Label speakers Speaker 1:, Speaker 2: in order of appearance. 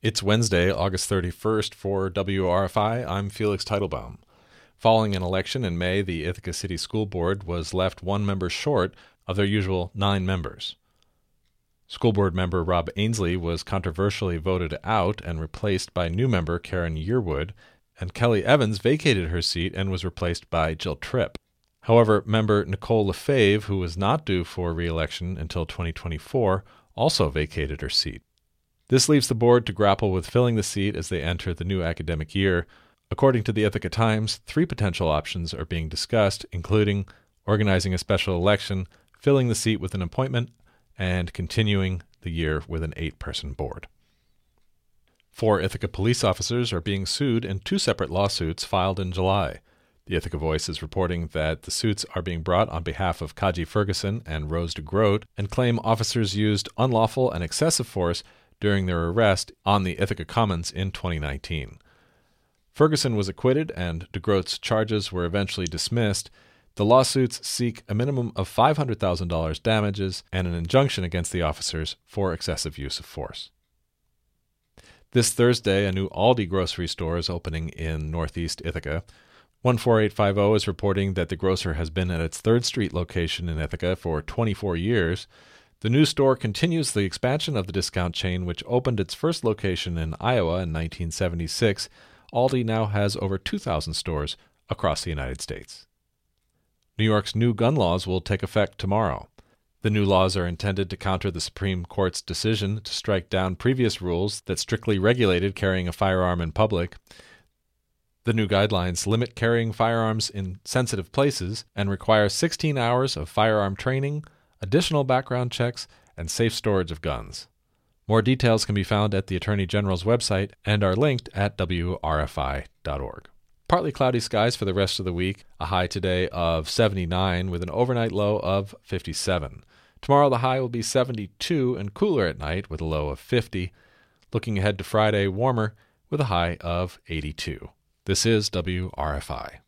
Speaker 1: It's Wednesday, August 31st for WRFI. I'm Felix Teitelbaum. Following an election in May, the Ithaca City School Board was left one member short of their usual nine members. School Board member Rob Ainsley was controversially voted out and replaced by new member Karen Yearwood, and Kelly Evans vacated her seat and was replaced by Jill Tripp. However, member Nicole Lefebvre, who was not due for re election until 2024, also vacated her seat. This leaves the board to grapple with filling the seat as they enter the new academic year. According to the Ithaca Times, three potential options are being discussed, including organizing a special election, filling the seat with an appointment, and continuing the year with an eight person board. Four Ithaca police officers are being sued in two separate lawsuits filed in July. The Ithaca Voice is reporting that the suits are being brought on behalf of Kaji Ferguson and Rose DeGroat and claim officers used unlawful and excessive force during their arrest on the Ithaca Commons in 2019. Ferguson was acquitted and DeGroat's charges were eventually dismissed. The lawsuits seek a minimum of $500,000 damages and an injunction against the officers for excessive use of force. This Thursday, a new Aldi grocery store is opening in Northeast Ithaca. 14850 is reporting that the grocer has been at its 3rd Street location in Ithaca for 24 years. The new store continues the expansion of the discount chain, which opened its first location in Iowa in 1976. Aldi now has over 2,000 stores across the United States. New York's new gun laws will take effect tomorrow. The new laws are intended to counter the Supreme Court's decision to strike down previous rules that strictly regulated carrying a firearm in public. The new guidelines limit carrying firearms in sensitive places and require 16 hours of firearm training, additional background checks, and safe storage of guns. More details can be found at the Attorney General's website and are linked at WRFI.org. Partly cloudy skies for the rest of the week, a high today of 79 with an overnight low of 57. Tomorrow the high will be 72 and cooler at night with a low of 50. Looking ahead to Friday, warmer with a high of 82. This is WRFI.